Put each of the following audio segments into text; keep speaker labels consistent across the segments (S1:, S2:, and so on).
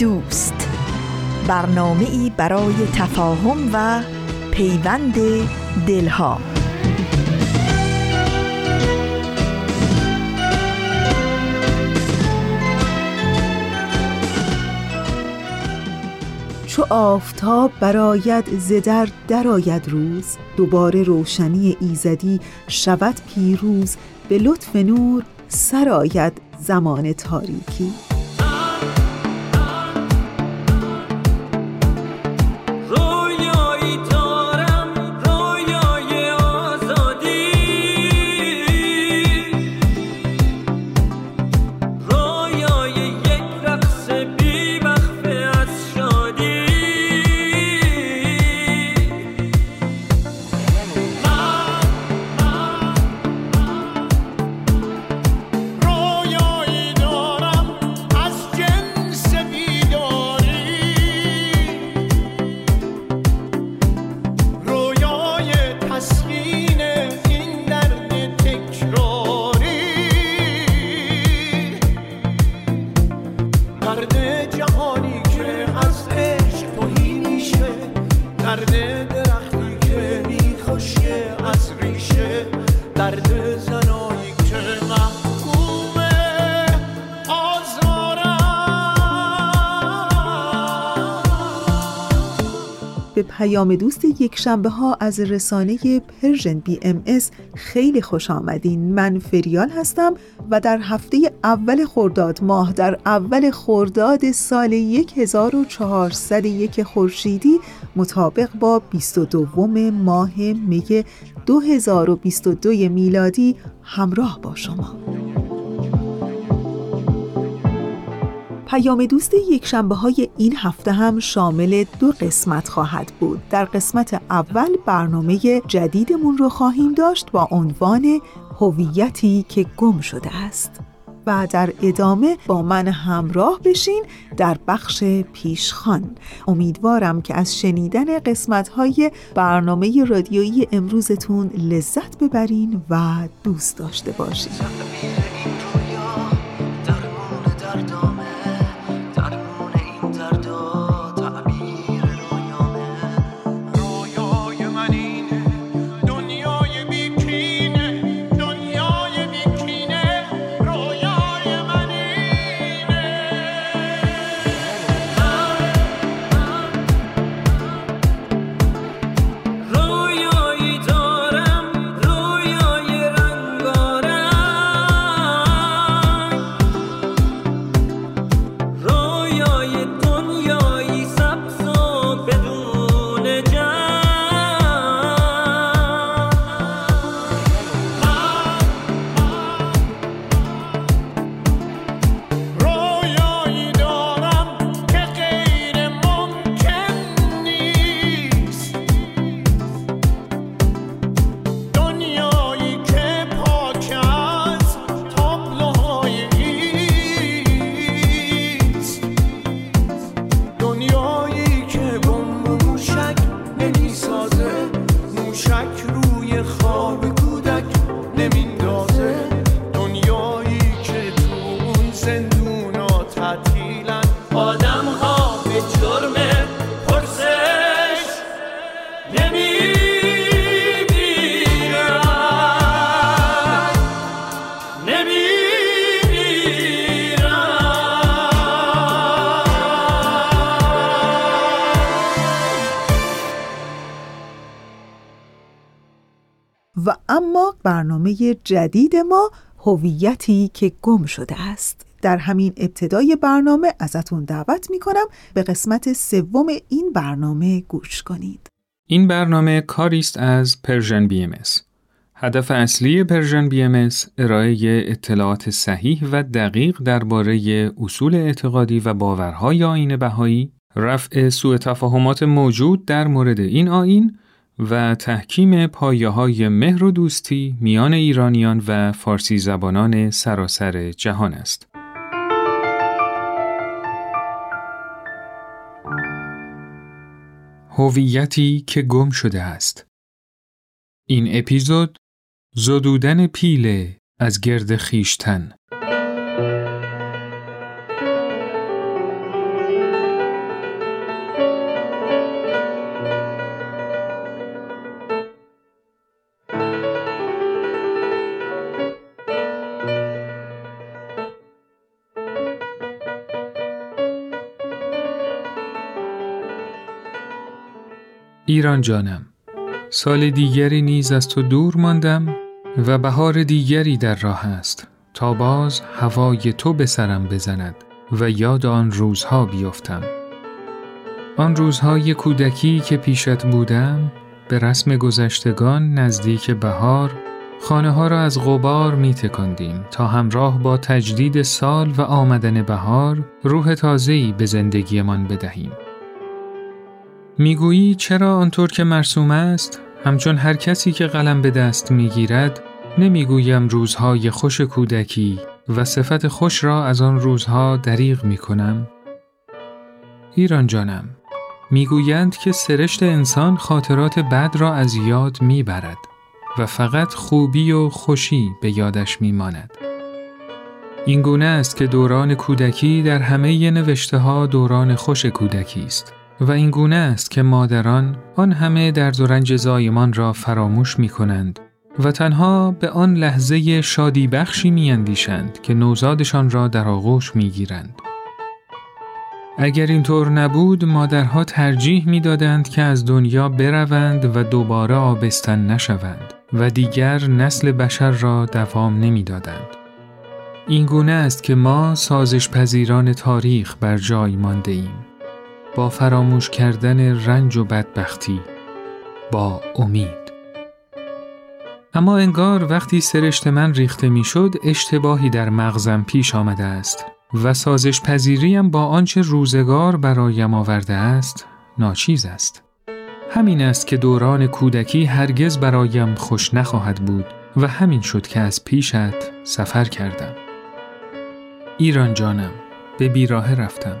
S1: دوست. برنامه ای برای تفاهم و پیوند دلها.
S2: چو آفتاب براید زدر درآید روز دوباره روشنی ایزدی شود پیروز به لطف نور سرآید زمان تاریکی. پیام دوست یک شنبه ها از رسانه Persian BMS خیلی خوش آمدین. من فریال هستم و در هفته اول خرداد ماه در اول خرداد سال 1401 خورشیدی مطابق با 22 ماه می 2022 میلادی همراه با شما. پیام دوست یک شنبه های این هفته هم شامل دو قسمت خواهد بود. در قسمت اول برنامه جدیدمون رو خواهیم داشت با عنوان هویتی که گم شده است. و در ادامه با من همراه بشین در بخش پیشخان امیدوارم که از شنیدن قسمت های برنامه رادیویی امروزتون لذت ببرین و دوست داشته باشین برنامه جدید ما هویتی که گم شده است. در همین ابتدای برنامه ازتون دعوت می کنم به قسمت سوم این برنامه گوش کنید.
S3: این برنامه کاری است از Persian BMS هدف اصلی Persian BMS ارائه اطلاعات صحیح و دقیق درباره اصول اعتقادی و باورهای آیین بهایی، رفع سوء تفاهمات موجود در مورد این آیین و تحکیم پایه های مهر و دوستی میان ایرانیان و فارسی زبانان سراسر جهان است. هویتی که گم شده است. این اپیزود زدودن پیله از گرد خیشتن ایران جانم. سال دیگری نیز از تو دور ماندم و بهار دیگری در راه است. تا باز هوای تو به سرم بزند و یاد آن روزها بیفتم. آن روزهای کودکی که پیشت بودم به رسم گذشتگان نزدیک بهار خانه ها را از غبار می تکندیم تا همراه با تجدید سال و آمدن بهار روح تازه‌ای به زندگیمان بدهیم. می‌گویی چرا آنطور که مرسوم است همچون هر کسی که قلم به دست می‌گیرد نمی‌گویم روزهای خوش کودکی و صفت خوش را از آن روزها دریغ می کنم. ایران جانم می‌گویند که سرشت انسان خاطرات بد را از یاد می‌برد و فقط خوبی و خوشی به یادش میماند. این گونه است که دوران کودکی در همه نوشته ها دوران خوش کودکی است. و این گونه است که مادران آن همه درد و رنج زایمان را فراموش می کنند و تنها به آن لحظه شادی بخشی می اندیشند که نوزادشان را در آغوش می گیرند. اگر اینطور نبود مادرها ترجیح می دادند که از دنیا بروند و دوباره آبستن نشوند و دیگر نسل بشر را دوام نمی دادند. این گونه است که ما سازش پذیران تاریخ بر جای مانده ایم. با فراموش کردن رنج و بدبختی با امید. اما انگار وقتی سرشت من ریخته می‌شد اشتباهی در مغزم پیش آمده است و سازش پذیریم با آنچه روزگار برایم آورده است ناچیز است. همین است که دوران کودکی هرگز برایم خوش نخواهد بود و همین شد که از پیشت سفر کردم. ایران جانم به بیراه رفتم.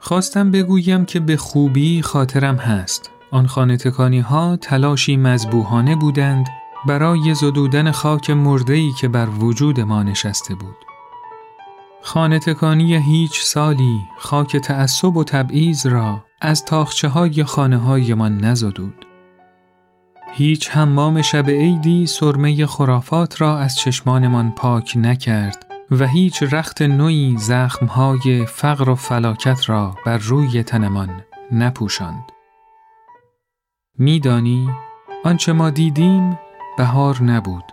S3: خواستم بگویم که به خوبی خاطرم هست. آن خانه تکانی ها تلاشی مذبوحانه بودند برای زدودن خاک مردهی که بر وجود ما نشسته بود. خانه تکانی هیچ سالی خاک تعصب و تبعیض را از تاخچه های خانه های من نزدود. هیچ حمام شب عیدی سرمه خرافات را از چشمانمان پاک نکرد و هیچ رخت نوعی زخمهای فقر و فلاکت را بر روی تنمان نپوشاند. میدانی آنچه ما دیدیم بهار نبود.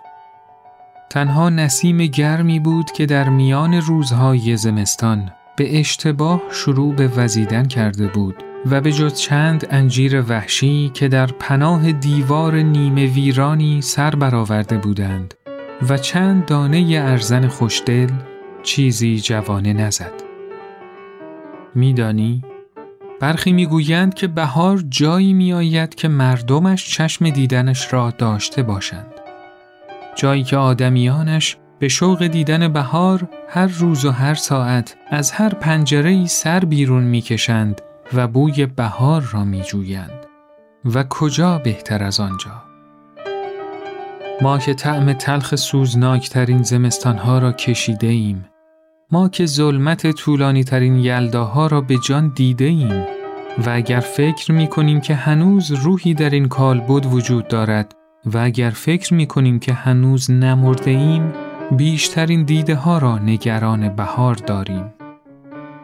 S3: تنها نسیم گرمی بود که در میان روزهای زمستان به اشتباه شروع به وزیدن کرده بود و به جز چند انجیر وحشی که در پناه دیوار نیمه ویرانی سر برآورده بودند و چند دانه ارزن خوشدل چیزی جوانه نزد. میدانی؟ برخی می‌گویند که بهار جایی میآید که مردمش چشم دیدنش را داشته باشند. جایی که آدمیانش به شوق دیدن بهار هر روز و هر ساعت از هر پنجره سر بیرون می‌کشند و بوی بهار را میجویند. و کجا بهتر از آنجا؟ ما که طعم تلخ سوزناکترین زمستانها را کشیده ایم. ما که ظلمت طولانی ترین یلداها را به جان دیده ایم و اگر فکر می کنیم که هنوز روحی در این کالبد وجود دارد و اگر فکر می کنیم که هنوز نمرده ایم بیشترین دیده ها را نگران بهار داریم.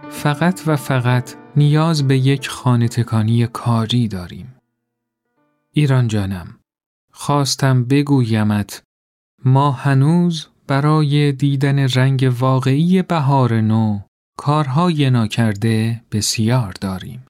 S3: فقط و فقط نیاز به یک خانه تکانی کاری داریم. ایران جانم خواستم بگویمت ما هنوز برای دیدن رنگ واقعی بهار نو کارهای ناکرده بسیار داریم.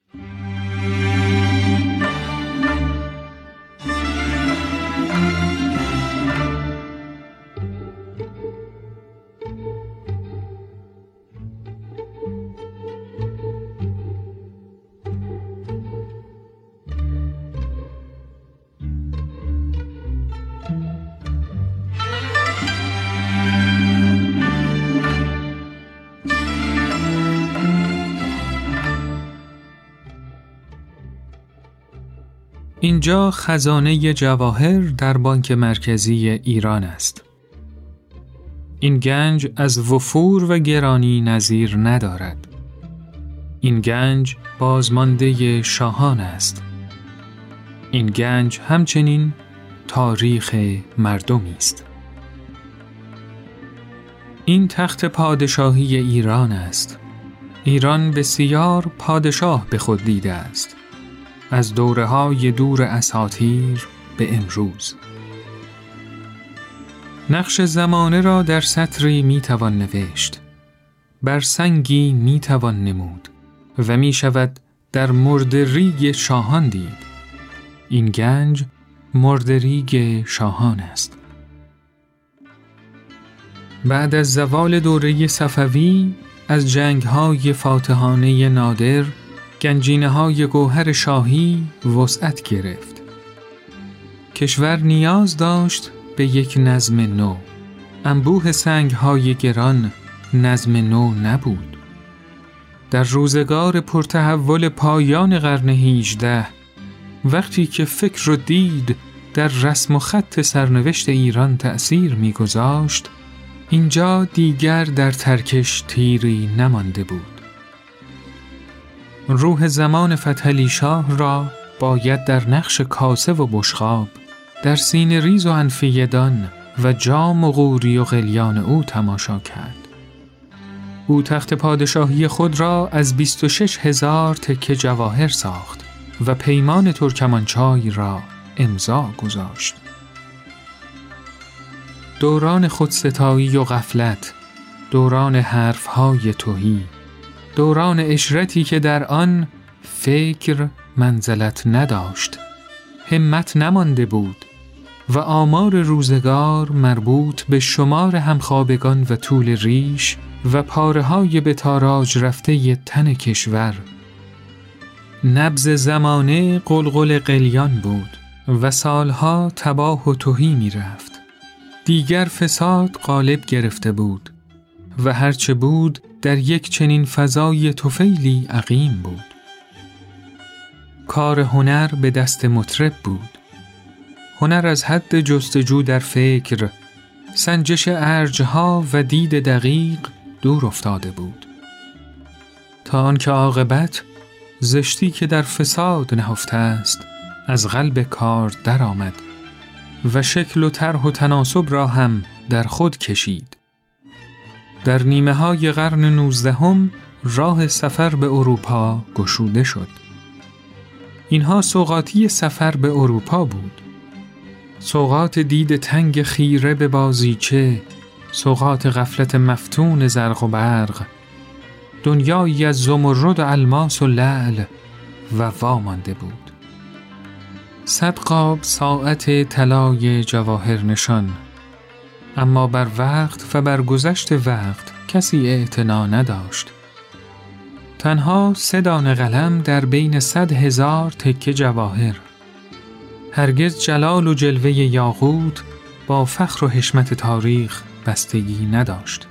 S3: اینجا خزانه جواهر در بانک مرکزی ایران است. این گنج از وفور و گرانی نظیر ندارد. این گنج بازمانده شاهان است. این گنج همچنین تاریخ مردمی است. این تخت پادشاهی ایران است. ایران بسیار پادشاه به خود دیده است. از دوره های دور اساتیر به امروز. نقش زمانه را در سطری می توان نوشت. بر سنگی می توان نمود و می شود در مردریگ شاهان دید. این گنج مردریگ شاهان است. بعد از زوال دوره صفوی از جنگ های فاتحانه نادر گنجینه های گوهر شاهی وسعت گرفت. کشور نیاز داشت به یک نظم نو. انبوه سنگ های گران نظم نو نبود. در روزگار پرتحول پایان قرن 18 وقتی که فکر و دید در رسم و خط سرنوشت ایران تأثیر میگذاشت اینجا دیگر در ترکش تیری نمانده بود. روح زمان فتحلی شاه را باید در نقش کاسه و بشخاب در سین ریز و انفیدان و جام و غوری و غلیان او تماشا کرد. او تخت پادشاهی خود را از 26 هزار تکه جواهر ساخت و پیمان ترکمانچای را امضا گذاشت. دوران خودستایی و غفلت، دوران حرفهای توهی، دوران اشرتی که در آن فکر منزلت نداشت، همت نمانده بود و آمار روزگار مربوط به شمار همخوابگان و طول ریش و پاره های به تاراج رفته تن کشور. نبز زمانه قلقل قلیان بود و سالها تباه و توهی می رفت. دیگر فساد غالب گرفته بود. و هرچه بود در یک چنین فضای توفیلی عقیم بود. کار هنر به دست مطرب بود. هنر از حد جستجو در فکر، سنجش ارجها و دید دقیق دور افتاده بود. تا آنکه عاقبت زشتی که در فساد نهفته است از قلب کار درآمد و شکل و طرح و تناسب را هم در خود کشید. در نیمه های قرن نوزدهم راه سفر به اروپا گشوده شد. اینها سوقاتی سفر به اروپا بود. سوقات دید تنگ خیره به بازیچه، سوقات غفلت مفتون زرق و برق، دنیایی از زمرد و الماس و لعل و وامانده بود. صد قاب ساعت طلای جواهر نشان اما بر وقت و بر گذشت وقت کسی اعتنا نداشت. تنها سه دانه قلم در بین صد هزار تکه جواهر. هرگز جلال و جلوه یاقوت با فخر و حشمت تاریخ بستگی نداشت.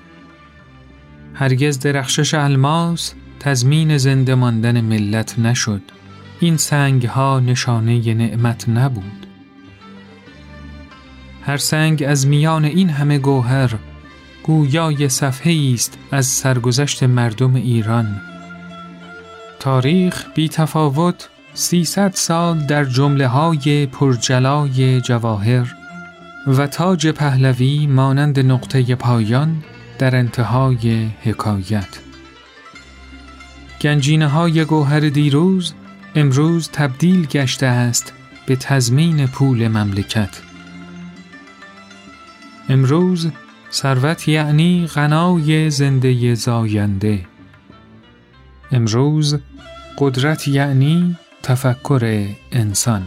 S3: هرگز درخشش الماس تضمین زنده ماندن ملت نشد. این سنگ ها نشانه نعمت نبود. هر سنگ از میان این همه گوهر گویای صفحه است از سرگذشت مردم ایران. تاریخ بی تفاوت سیصد سال در جمله های پرجلای جواهر و تاج پهلوی مانند نقطه پایان در انتهای حکایت گنجینه های گوهر دیروز امروز تبدیل گشته است به تضمین پول مملکت امروز ثروت یعنی غنای زنده زاینده. امروز قدرت یعنی تفکر انسان.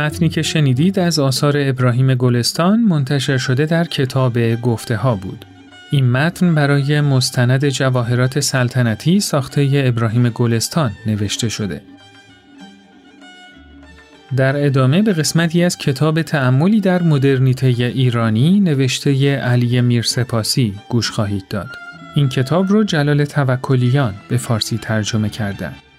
S3: متنی که شنیدید از آثار ابراهیم گلستان منتشر شده در کتاب گفته ها بود. این متن برای مستند جواهرات سلطنتی ساخته ابراهیم گلستان نوشته شده. در ادامه به قسمتی از کتاب تعملی در مدرنیته ایرانی نوشته علی میرسپاسی گوش خواهید داد. این کتاب رو جلال توکلیان به فارسی ترجمه کردند.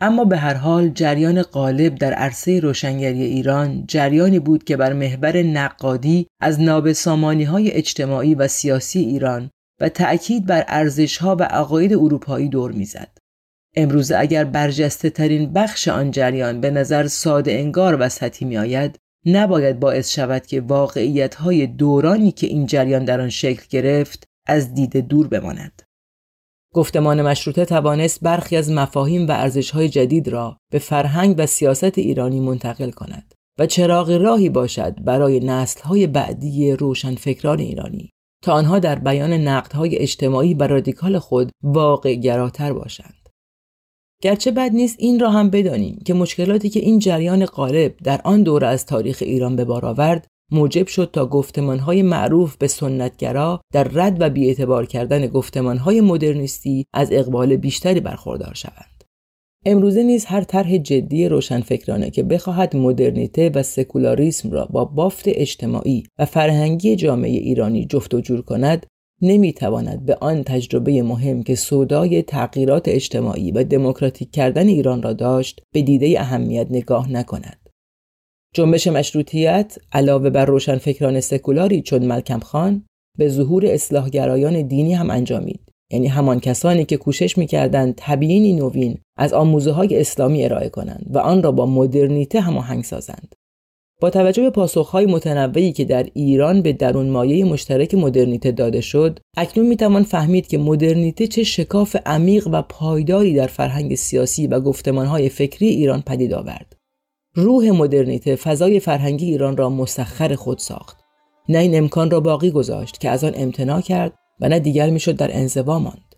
S4: اما به هر حال جریان غالب در عرصه روشنگری ایران جریانی بود که بر محور نقادی از نابسامانی های اجتماعی و سیاسی ایران و تأکید بر ارزش ها و عقاید اروپایی دور می‌زد. امروز اگر برجسته ترین بخش آن جریان به نظر ساده انگار و سطحی می آید نباید باعث شود که واقعیت های دورانی که این جریان در آن شکل گرفت از دید دور بماند. گفتمان مشروطه توانست برخی از مفاهیم و ارزشهای جدید را به فرهنگ و سیاست ایرانی منتقل کند و چراغ راهی باشد برای نسلهای بعدی روشنفکران ایرانی تا آنها در بیان نقدهای اجتماعی و رادیکال خود واقع گراتر باشند. گرچه بد نیست این را هم بدانیم که مشکلاتی که این جریان غالب در آن دوره از تاریخ ایران به بار آورد موجب شد تا گفتمانهای معروف به سنتگرا در رد و بیاعتبار کردن گفتمانهای مدرنیستی از اقبال بیشتری برخوردار شوند. امروزه نیز هر طرح جدی روشنفکرانه که بخواهد مدرنیته و سکولاریسم را با بافت اجتماعی و فرهنگی جامعه ایرانی جفت و جور کند نمی‌تواند به آن تجربه مهم که سودای تغییرات اجتماعی و دموکراتیک کردن ایران را داشت به دیده اهمیت نگاه نکند. جنبش مشروطیت علاوه بر روشنفکران سکولاری چون ملکم خان به ظهور اصلاحگرایان دینی هم انجامید. یعنی همان کسانی که کوشش می‌کردند تبیینی نوین از آموزه های اسلامی ارائه کنند و آن را با مدرنیته هماهنگ سازند. با توجه به پاسخهای متنوعی که در ایران به درون مایه مشترک مدرنیته داده شد اکنون می‌توان فهمید که مدرنیته چه شکاف عمیق و پایداری در فرهنگ سیاسی و گفتمانهای فکری ایران پدید آورد. روح مدرنیته فضای فرهنگی ایران را مسخر خود ساخت. نه این امکان را باقی گذاشت که از آن امتناع کرد و نه دیگر می‌شد در انزوا ماند.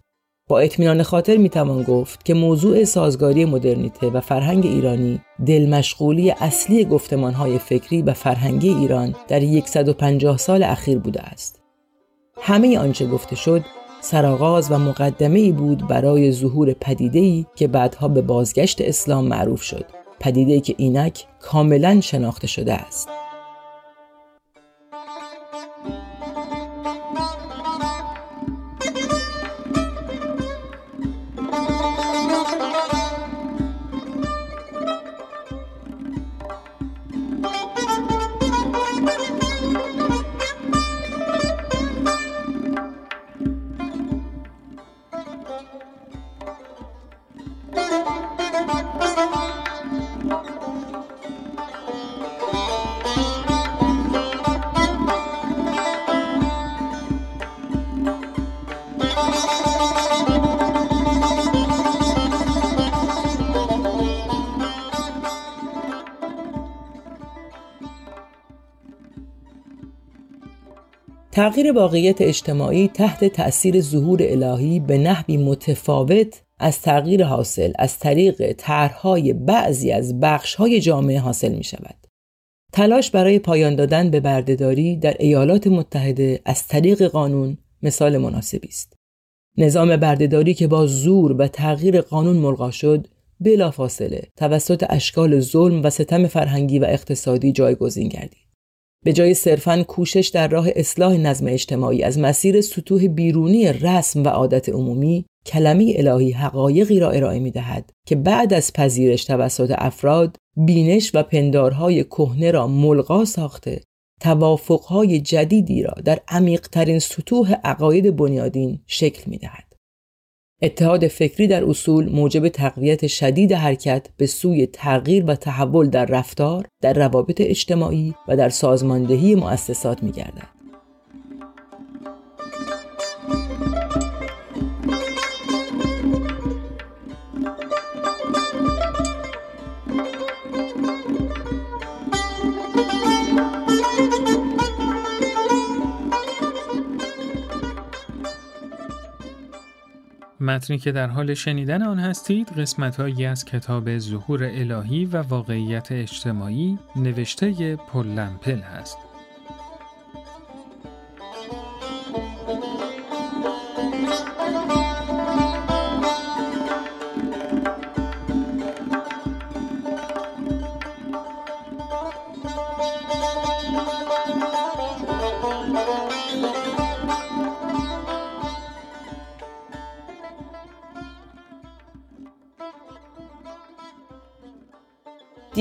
S4: با اطمینان خاطر می‌توان گفت که موضوع سازگاری مدرنیته و فرهنگ ایرانی دلمشغولی اصلی گفتمانهای فکری و فرهنگی ایران در 150 سال اخیر بوده است. همه آنچه گفته شد سرآغاز و مقدمه ای بود برای ظهور پدیده ای که بعدها به بازگشت اسلام معروف شد. پدیده که اینک کاملا شناخته شده است. تغییر واقعیت اجتماعی تحت تأثیر ظهور الهی به نحوی متفاوت از تغییر حاصل از طریق طرحهای بعضی از بخشهای جامعه حاصل می شود. تلاش برای پایان دادن به بردهداری در ایالات متحده از طریق قانون مثال مناسبی است. نظام بردهداری که با زور و تغییر قانون ملغا شد بلافاصله توسط اشکال ظلم و ستم فرهنگی و اقتصادی جایگزین گردید. به جای صرفاً کوشش در راه اصلاح نظم اجتماعی از مسیر سطوح بیرونی رسم و عادت عمومی کلمه الهی حقایقی را ارائه می دهد که بعد از پذیرش توسط افراد بینش و پندارهای کهنه را ملغا ساخته توافقهای جدیدی را در عمیقترین سطوح عقاید بنیادین شکل می دهد. اتحاد فکری در اصول موجب تقویت شدید حرکت به سوی تغییر و تحول در رفتار، در روابط اجتماعی و در سازماندهی مؤسسات می گردد.
S3: متنی که در حال شنیدن آن هستید قسمت از کتاب ظهور الهی و واقعیت اجتماعی نوشته پل هست.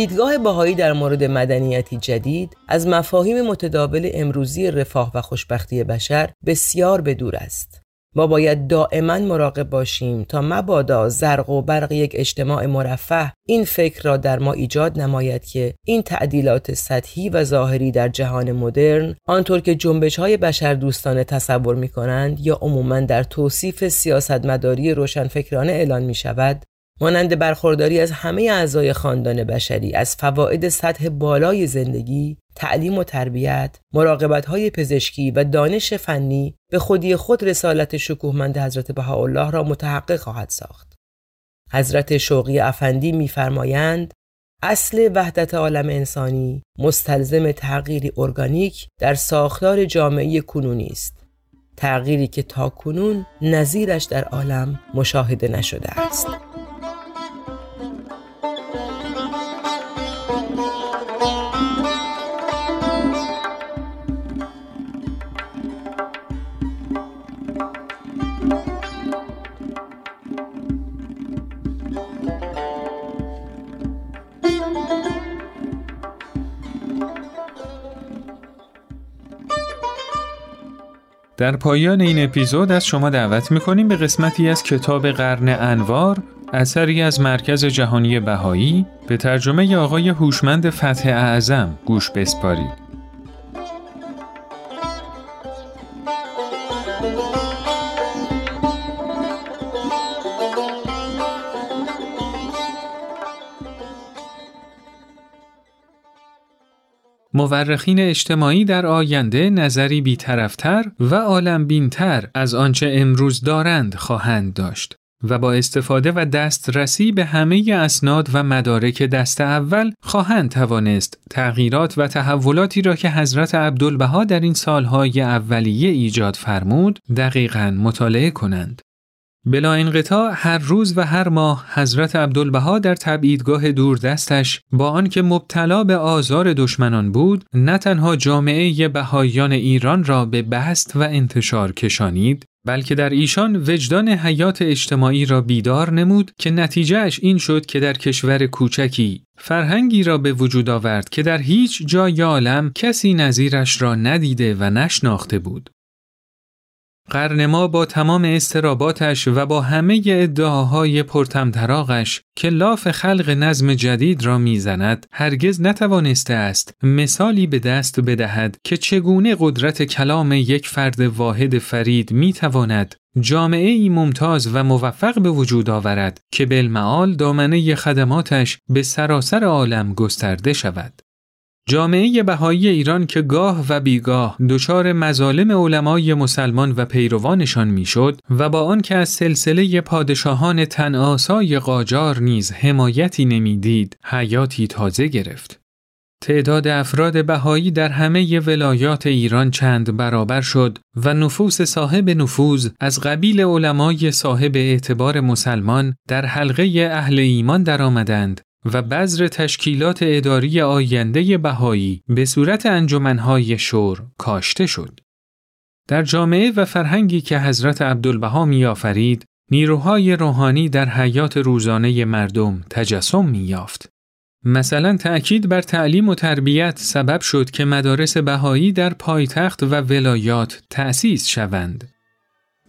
S4: دیدگاه باهایی در مورد مدنیتی جدید از مفاهیم متداول امروزی رفاه و خوشبختی بشر بسیار به دور است. ما باید دائما مراقب باشیم تا مبادا زرق و برق یک اجتماع مرفه این فکر را در ما ایجاد نماید که این تعدیلات سطحی و ظاهری در جهان مدرن آنطور که جنبش های بشر دوستانه تصور می کنند یا عموما در توصیف سیاستمداری روشنفکرانه اعلان می شود مانند برخورداری از همه اعضای خاندان بشری از فواید سطح بالای زندگی، تعلیم و تربیت، های پزشکی و دانش فنی به خودی خود رسالت شکوهمند حضرت بهاءالله را متحقق خواهد ساخت. حضرت شوقی افندی می‌فرمایند اصل وحدت عالم انسانی مستلزم تغییری ارگانیک در ساختار جامعه کنونی است. تغییری که تا کنون نظیرش در عالم مشاهده نشده است.
S3: در پایان این اپیزود از شما دعوت می‌کنیم به قسمتی از کتاب قرن انوار اثری از مرکز جهانی بهایی به ترجمه آقای هوشمند فتح اعظم گوش بسپارید. مورخین اجتماعی در آینده نظری بیطرفتر و عالمبینتر از آنچه امروز دارند خواهند داشت و با استفاده و دسترسی به همه اسناد و مدارک دست اول خواهند توانست تغییرات و تحولاتی را که حضرت عبدالبها در این سالهای اولیه ایجاد فرمود دقیقا مطالعه کنند. بلا انقطاع هر روز و هر ماه حضرت عبدالبها در تبعیدگاه دوردستش با آنکه مبتلا به آزار دشمنان بود نه تنها جامعه بهاییان ایران را به بست و انتشار کشانید بلکه در ایشان وجدان حیات اجتماعی را بیدار نمود که نتیجهش این شد که در کشور کوچکی فرهنگی را به وجود آورد که در هیچ جای عالم کسی نظیرش را ندیده و نشناخته بود. قرن ما با تمام استراباتش و با همه ادعاهای پرتمطراقش که لاف خلق نظم جدید را می‌زند هرگز نتوانسته است مثالی به دست بدهد که چگونه قدرت کلام یک فرد واحد فرید می‌تواند جامعه ای ممتاز و موفق به وجود آورد که بالمعال دامنه خدماتش به سراسر عالم گسترده شود. جامعه بهایی ایران که گاه و بیگاه دچار مظالم علمای مسلمان و پیروانشان می‌شد و با آنکه از سلسله پادشاهان تناسای قاجار نیز حمایتی نمی‌دید حیاتی تازه گرفت. تعداد افراد بهایی در همه ولایات ایران چند برابر شد و نفوس صاحب نفوذ از قبیل علمای صاحب اعتبار مسلمان در حلقه اهل ایمان درآمدند و بذر تشکیلات اداری آینده بهایی به صورت انجمنهای شور کاشته شد. در جامعه و فرهنگی که حضرت عبدالبها میآفرید، نیروهای روحانی در حیات روزانه مردم تجسم میافت. مثلا تأکید بر تعلیم و تربیت سبب شد که مدارس بهایی در پایتخت و ولایات تأسیس شوند.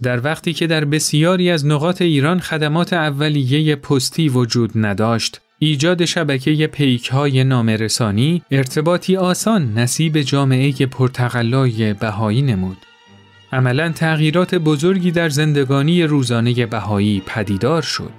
S3: در وقتی که در بسیاری از نقاط ایران خدمات اولیه پستی وجود نداشت، ایجاد شبکه پیک های نامرسانی ارتباطی آسان نصیب جامعه پرتقلای بهایی نمود. عملا تغییرات بزرگی در زندگانی روزانه بهایی پدیدار شد.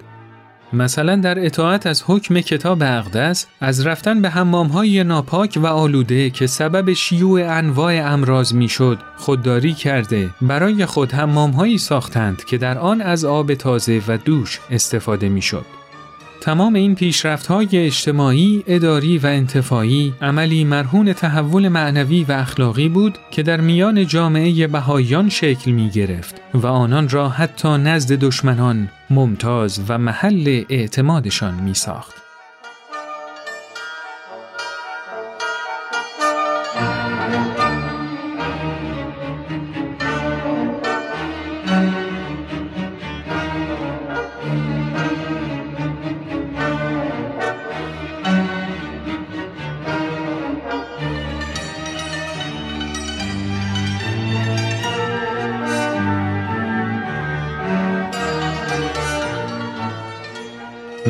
S3: مثلا در اطاعت از حکم کتاب اقدس از رفتن به حمامهای ناپاک و آلوده که سبب شیوع انواع امراض می‌شد خودداری کرده برای خود حمامهایی ساختند که در آن از آب تازه و دوش استفاده می‌شد. تمام این پیشرفت های اجتماعی، اداری و انتفاعی عملی مرهون تحول معنوی و اخلاقی بود که در میان جامعه بهایان شکل می گرفت و آنان را حتی نزد دشمنان ممتاز و محل اعتمادشان می ساخت.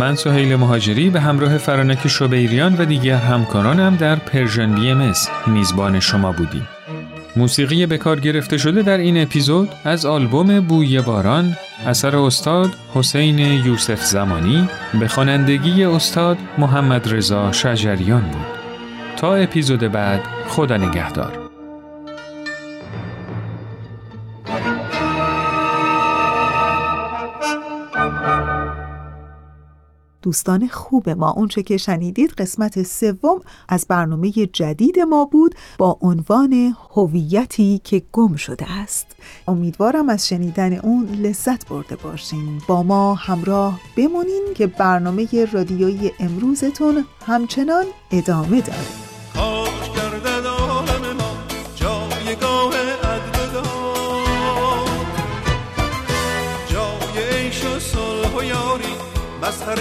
S3: من سهیل مهاجری به همراه فرانک شبیریان و دیگر همکارانم در Persian BMS میزبان شما بودیم. موسیقی به کار گرفته شده در این اپیزود از آلبوم بوی باران اثر استاد حسین یوسف زمانی به خوانندگی استاد محمد رضا شجریان بود. تا اپیزود بعد خدا نگهدار.
S2: دوستان خوب ما. اونچه که شنیدید قسمت سوم از برنامه جدید ما بود با عنوان هویتی که گم شده است. امیدوارم از شنیدن اون لذت برده باشین. با ما همراه بمونین که برنامه رادیویی امروزتون همچنان ادامه داره.
S5: مسخر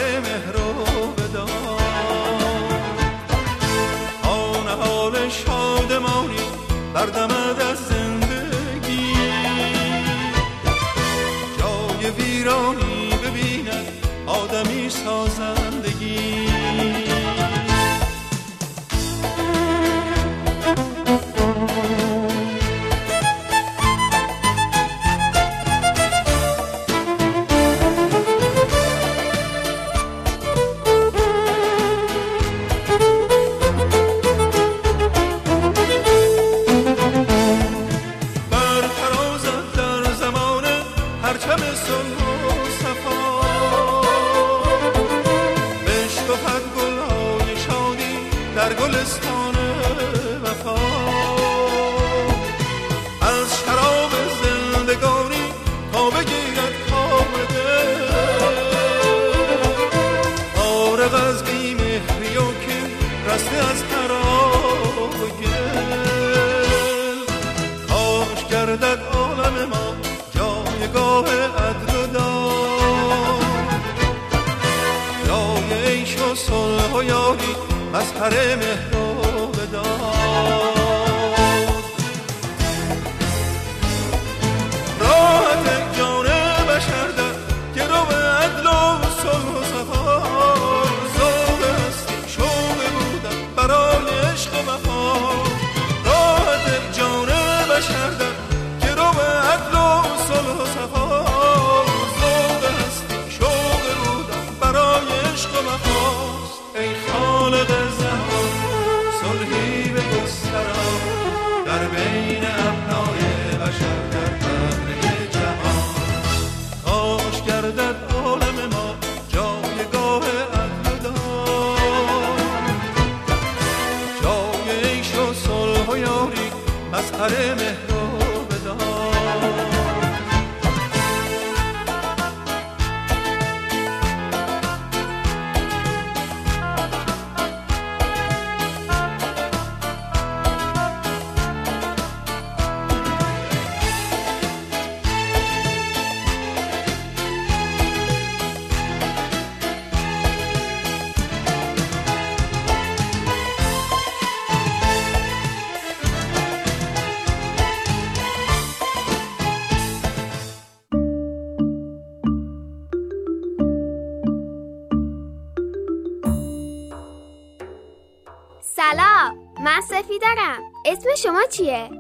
S6: اسم شما چیه؟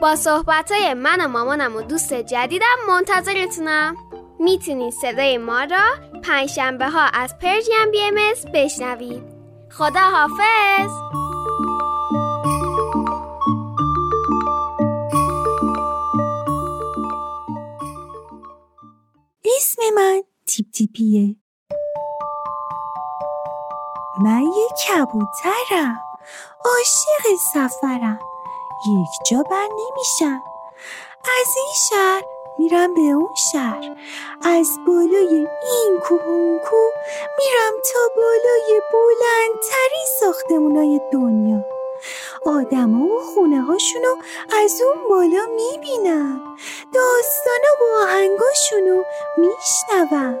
S6: با صحبت های من و مامانم و دوست جدیدم منتظرتونم. می‌تونید صدای ما را پنجشنبه ها از پرژیم بی ام بشنوید. خدا حافظ!
S7: اسم من تیپ تیپیه. من یه کبوترم. عاشق سفرم. یک جا بر نمیشم. از این شهر میرم به اون شهر. از بالای این کوه اون کوه میرم تا بالای بلندترین ساختمونای دنیا. آدما و خونه هاشونو از اون بالا می‌بینم. داستانا و آهنگاشونو میشنوم.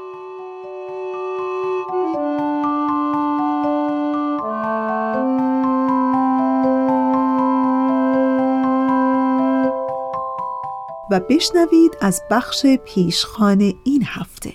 S2: و بشنوید از بخش پیشخان این هفته.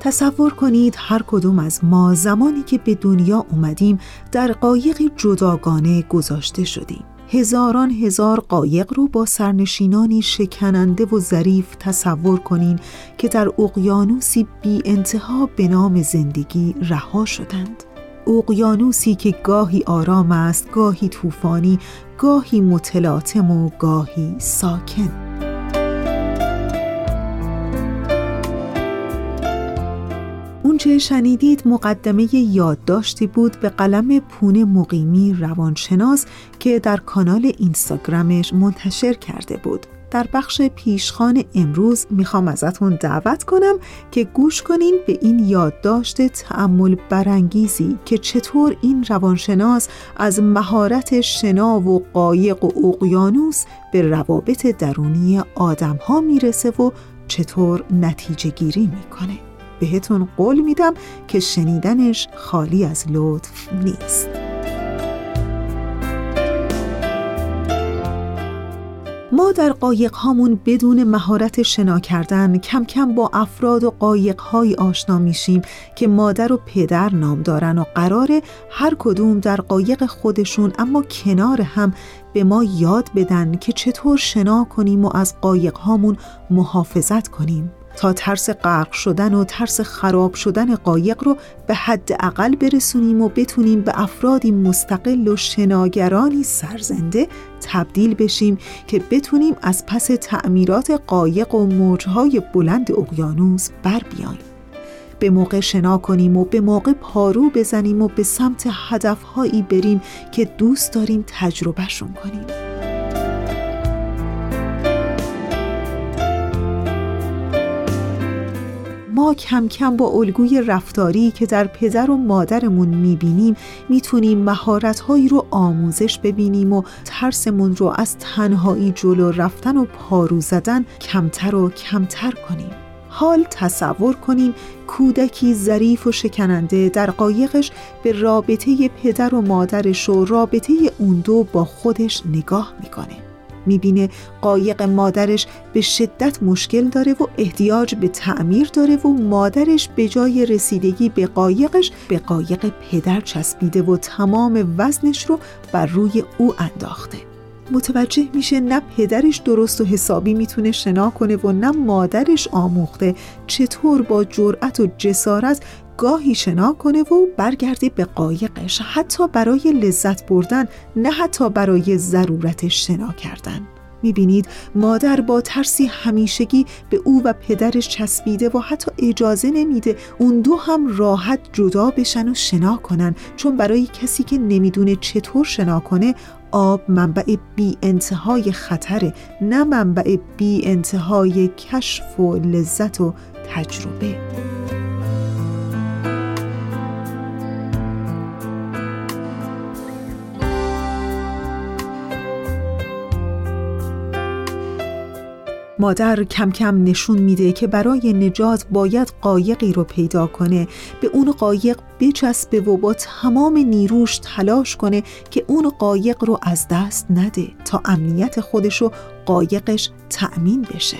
S2: تصور کنید هر کدوم از ما زمانی که به دنیا اومدیم در قایقی جداگانه گذاشته شدیم. هزاران هزار قایق رو با سرنشینانی شکننده و ظریف تصور کنین که در اقیانوسی بی انتها به نام زندگی رها شدند. اقیانوسی که گاهی آرام است گاهی طوفانی گاهی متلاطم و گاهی ساکن. اونچه شنیدید مقدمه یادداشتی بود به قلم پون مقیمی روانشناس که در کانال اینستاگرامش منتشر کرده بود. در بخش پیشخان امروز می‌خوام ازتون دعوت کنم که گوش کنین به این یادداشت تأمل برانگیزی که چطور این روانشناس از مهارت شنا و قایق و اقیانوس به روابط درونی آدم ها می‌رسه و چطور نتیجه گیری می‌کنه. بهتون قول میدم که شنیدنش خالی از لطف نیست. ما در قایق هامون بدون مهارت شنا کردن کم کم با افراد و قایق های آشنا میشیم که مادر و پدر نام دارن و قراره هر کدوم در قایق خودشون اما کنار هم به ما یاد بدن که چطور شنا کنیم و از قایق هامون محافظت کنیم. تا ترس غرق شدن و ترس خراب شدن قایق رو به حد اقل برسونیم و بتونیم به افرادی مستقل و شناگرانی سرزنده تبدیل بشیم که بتونیم از پس تعمیرات قایق و موجهای بلند اقیانوس بر بیاییم. به موقع شنا کنیم و به موقع پارو بزنیم و به سمت هدفهایی بریم که دوست داریم تجربهشون کنیم. ما کم کم با الگوی رفتاری که در پدر و مادرمون می‌بینیم می‌تونیم مهارتهایی رو آموزش ببینیم و ترسمون رو از تنهایی جلو رفتن و پارو زدن کمتر و کمتر کنیم. حال تصور کنیم کودکی ظریف و شکننده در قایقش به رابطه پدر و مادرش و رابطه اون دو با خودش نگاه می‌کنه. می‌بینه قایق مادرش به شدت مشکل داره و احتیاج به تعمیر داره و مادرش به جای رسیدگی به قایقش به قایق پدر چسبیده و تمام وزنش رو بر روی او انداخته. متوجه میشه نه پدرش درست و حسابی می‌تونه شنا کنه و نه مادرش آموخته چطور با جرأت و جسارت گاهی شنا کنه و برگرده به قایقش حتی برای لذت بردن نه حتی برای ضرورت شنا کردن. می‌بینید مادر با ترسی همیشگی به او و پدرش چسبیده و حتی اجازه نمیده اون دو هم راحت جدا بشن و شنا کنن. چون برای کسی که نمی‌دونه چطور شنا کنه آب منبع بی انتهای خطره نه منبع بی انتهای کشف و لذت و تجربه. مادر کم کم نشون میده که برای نجات باید قایقی رو پیدا کنه. به اون قایق بچسبه و با تمام نیروش تلاش کنه که اون قایق رو از دست نده تا امنیت خودش و قایقش تأمین بشه.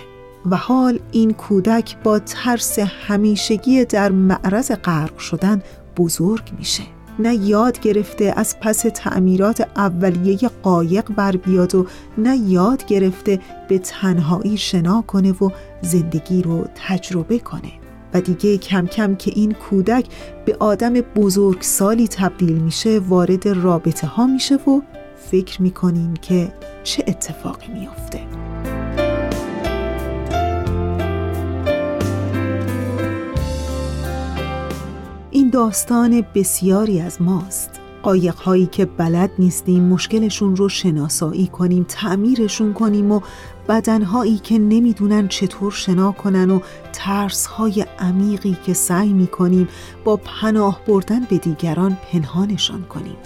S2: و حال این کودک با ترس همیشگی در معرض غرق شدن بزرگ میشه. نه یاد گرفته از پس تعمیرات اولیه قایق بر بیاد و نه یاد گرفته به تنهایی شنا کنه و زندگی رو تجربه کنه. و دیگه کم کم که این کودک به آدم بزرگسالی تبدیل میشه وارد رابطه ها میشه و فکر می‌کنین که چه اتفاقی میافته. داستان بسیاری از ماست. قایق هایی که بلد نیستیم مشکلشون رو شناسایی کنیم تعمیرشون کنیم و بدن هایی که نمی‌دونن چطور شنا کنن و ترس های عمیقی که سعی می‌کنیم با پناه بردن به دیگران پنهانشان کنیم.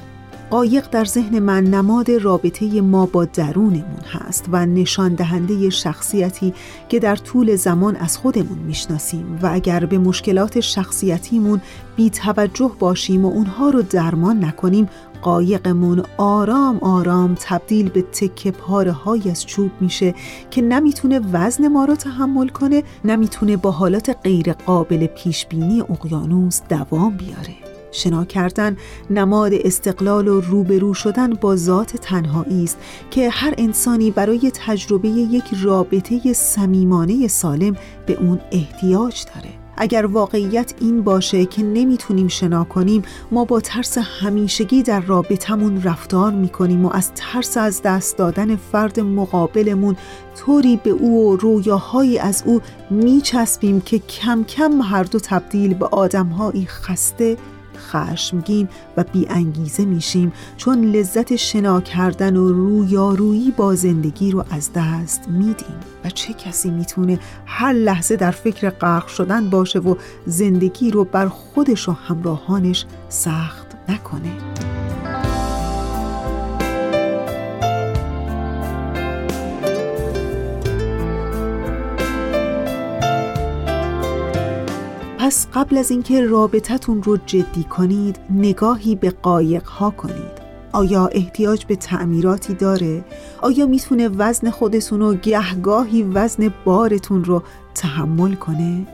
S2: قایق در ذهن من نماد رابطه ما با درونمون هست و نشان دهنده شخصیتی که در طول زمان از خودمون می‌شناسیم و اگر به مشکلات شخصیتیمون بی توجه باشیم و اونها رو درمان نکنیم قایقمون آرام آرام تبدیل به تکه پاره های از چوب میشه که نمی‌تونه وزن ما رو تحمل کنه نمی‌تونه با حالات غیر قابل پیش بینی اقیانوس دوام بیاره. شنا کردن نماد استقلال و روبرو شدن با ذات تنهایی است که هر انسانی برای تجربه یک رابطه صمیمانه سالم به اون احتیاج داره. اگر واقعیت این باشه که نمی‌تونیم شنا کنیم ما با ترس همیشگی در رابطمون رفتار می‌کنیم و از ترس از دست دادن فرد مقابلمون طوری به او و رویاهایی از او میچسبیم که کم کم هر دو تبدیل به آدمهایی خسته خشمگین و بی انگیزه میشیم چون لذت شنا کردن و رویارویی با زندگی رو از دست میدیم. و چه کسی می‌تونه هر لحظه در فکر غرق شدن باشه و زندگی رو بر خودش و همراهانش سخت نکنه؟ پس قبل از اینکه رابطتون رو جدی کنید نگاهی به قایق ها کنید آیا احتیاج به تعمیراتی داره؟ آیا می‌تونه وزن خودتون و گهگاهی وزن بارتون رو تحمل کنه؟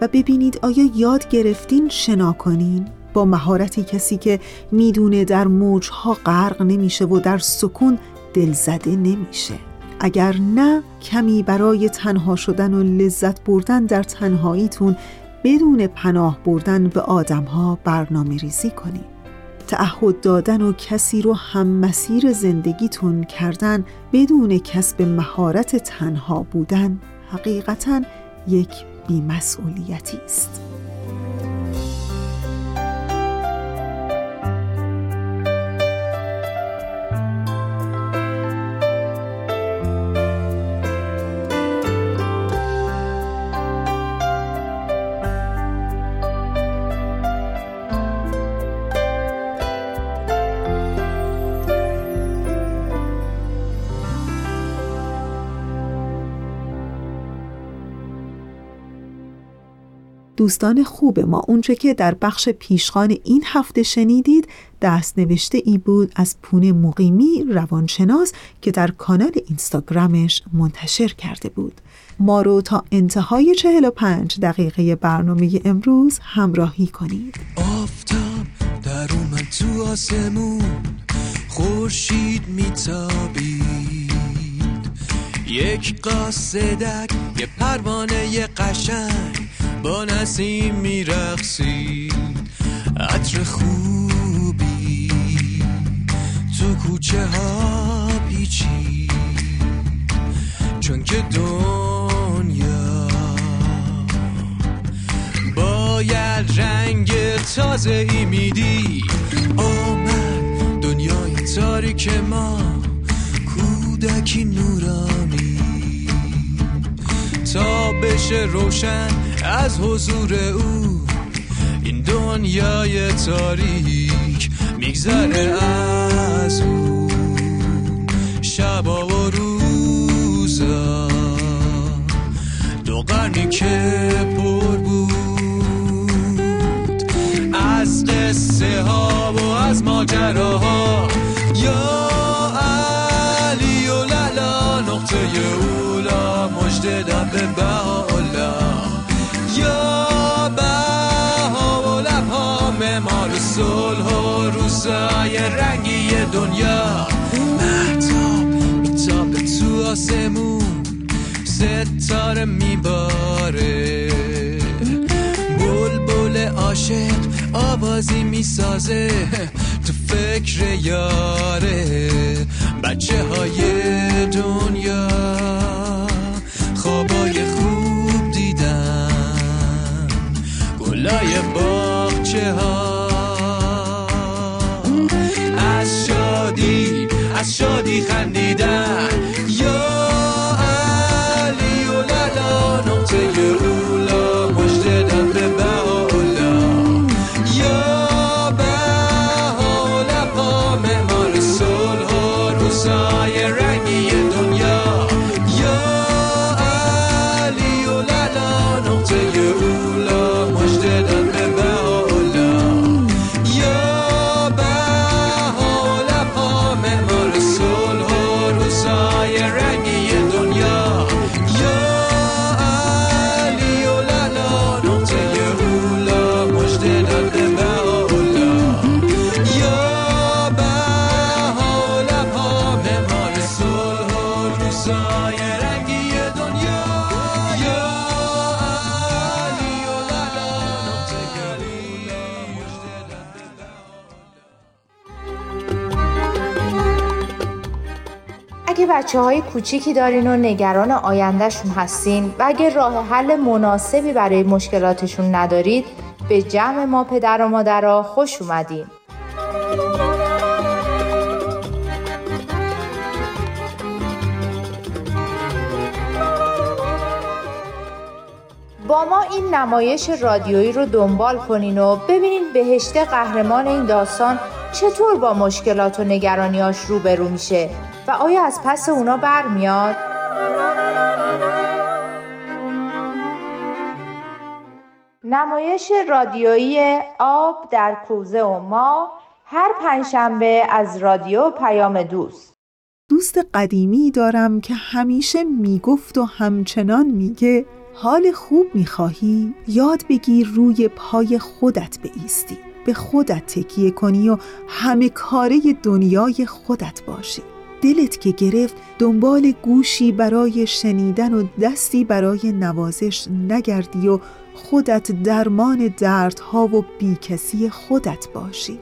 S2: و ببینید آیا یاد گرفتین شنا کنین؟ با مهارتی کسی که می‌دونه در موجها غرق نمیشه و در سکون دلزده نمیشه اگر نه کمی برای تنها شدن و لذت بردن در تنهاییتون بدون پناه بردن به آدمها برنامه ریزی کنید تعهد دادن و کسی رو هم مسیر زندگیتون کردن بدون کسب مهارت تنها بودن حقیقتا یک بیمسئولیتی است. دوستان خوب ما. اونچه که در بخش پیشخان این هفته شنیدید دست نوشته ای بود از پونه مقیمی روانشناس که در کانال اینستاگرامش منتشر کرده بود. ما رو تا انتهای 45 دقیقه برنامه امروز همراهی کنید.
S8: آفتاب در اومد تو آسمون خورشید میتابید. یک قاصدک یه پروانه قشنگ. با نسیم میرقصید عطر خوبی. تو کوچه ها پیچید چون که دنیا باید رنگ تازه ای میدی. آمد دنیای تاریک ما کودکی نورانی. تا بشه روشن از حضور او این دنیای تاریک میگذره از او. شبا و روزا قرنی که پر بود. از قصه ها و از ماجراها یا علی و للا نقطه اولا مجد به بهاءالله. روزای رنگی دنیا. محتاب میتاب تو آسمون. ستاره میباره. بلبل عاشق آوازی می‌سازه. تو فکر یاره بچه های دنیا. خوابای خوب دیدن گلای باغچه ها از شادی خندیدن.
S9: بچه های کوچیکی دارین و نگران آیندهشون هستین و اگه راه حل مناسبی برای مشکلاتشون ندارید به جمع ما پدر و مادرها خوش اومدین. با ما این نمایش رادیویی رو دنبال کنین و ببینین بهشت قهرمان این داستان چطور با مشکلات و نگرانیاش روبرو میشه و آیا از پس اونا برمیاد؟ نمایش رادیویی آب در کوزه و ما هر پنجشنبه از رادیو پیام دوست
S2: دوست قدیمی دارم که همیشه می‌گفت و همچنان میگه حال خوب می‌خواهی یاد بگیر روی پای خودت بایستی به خودت تکیه کنی و همه کاره دنیای خودت باشی دلت که گرفت دنبال گوشی برای شنیدن و دستی برای نوازش نگردی و خودت درمان دردها و بیکسی خودت باشی.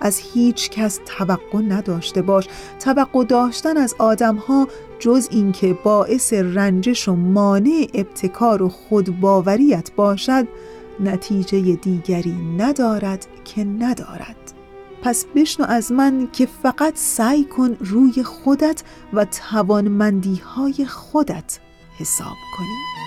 S2: از هیچ کس توقع نداشته باش. توقع داشتن از آدمها جز اینکه باعث رنجش و مانع ابتکار و خودباوریت باشد نتیجه دیگری ندارد که ندارد. پس بشنو از من که فقط سعی کن روی خودت و توانمندی های خودت حساب کنی.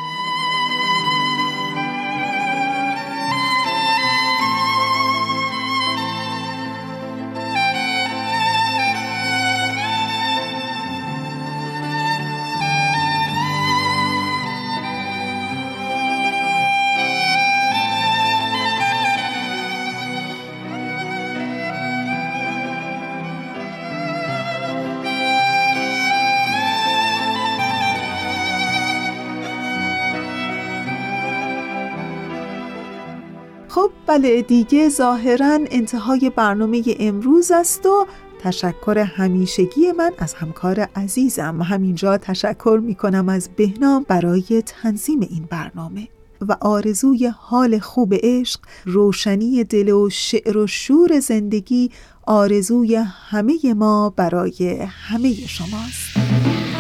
S2: بله دیگه ظاهرا انتهای برنامه امروز است و تشکر همیشگی من از همکار عزیزم. همینجا تشکر می کنم از بهنام برای تنظیم این برنامه. و آرزوی حال خوب عشق روشنی دل و شعر و شور زندگی آرزوی همه ما برای همه شماست.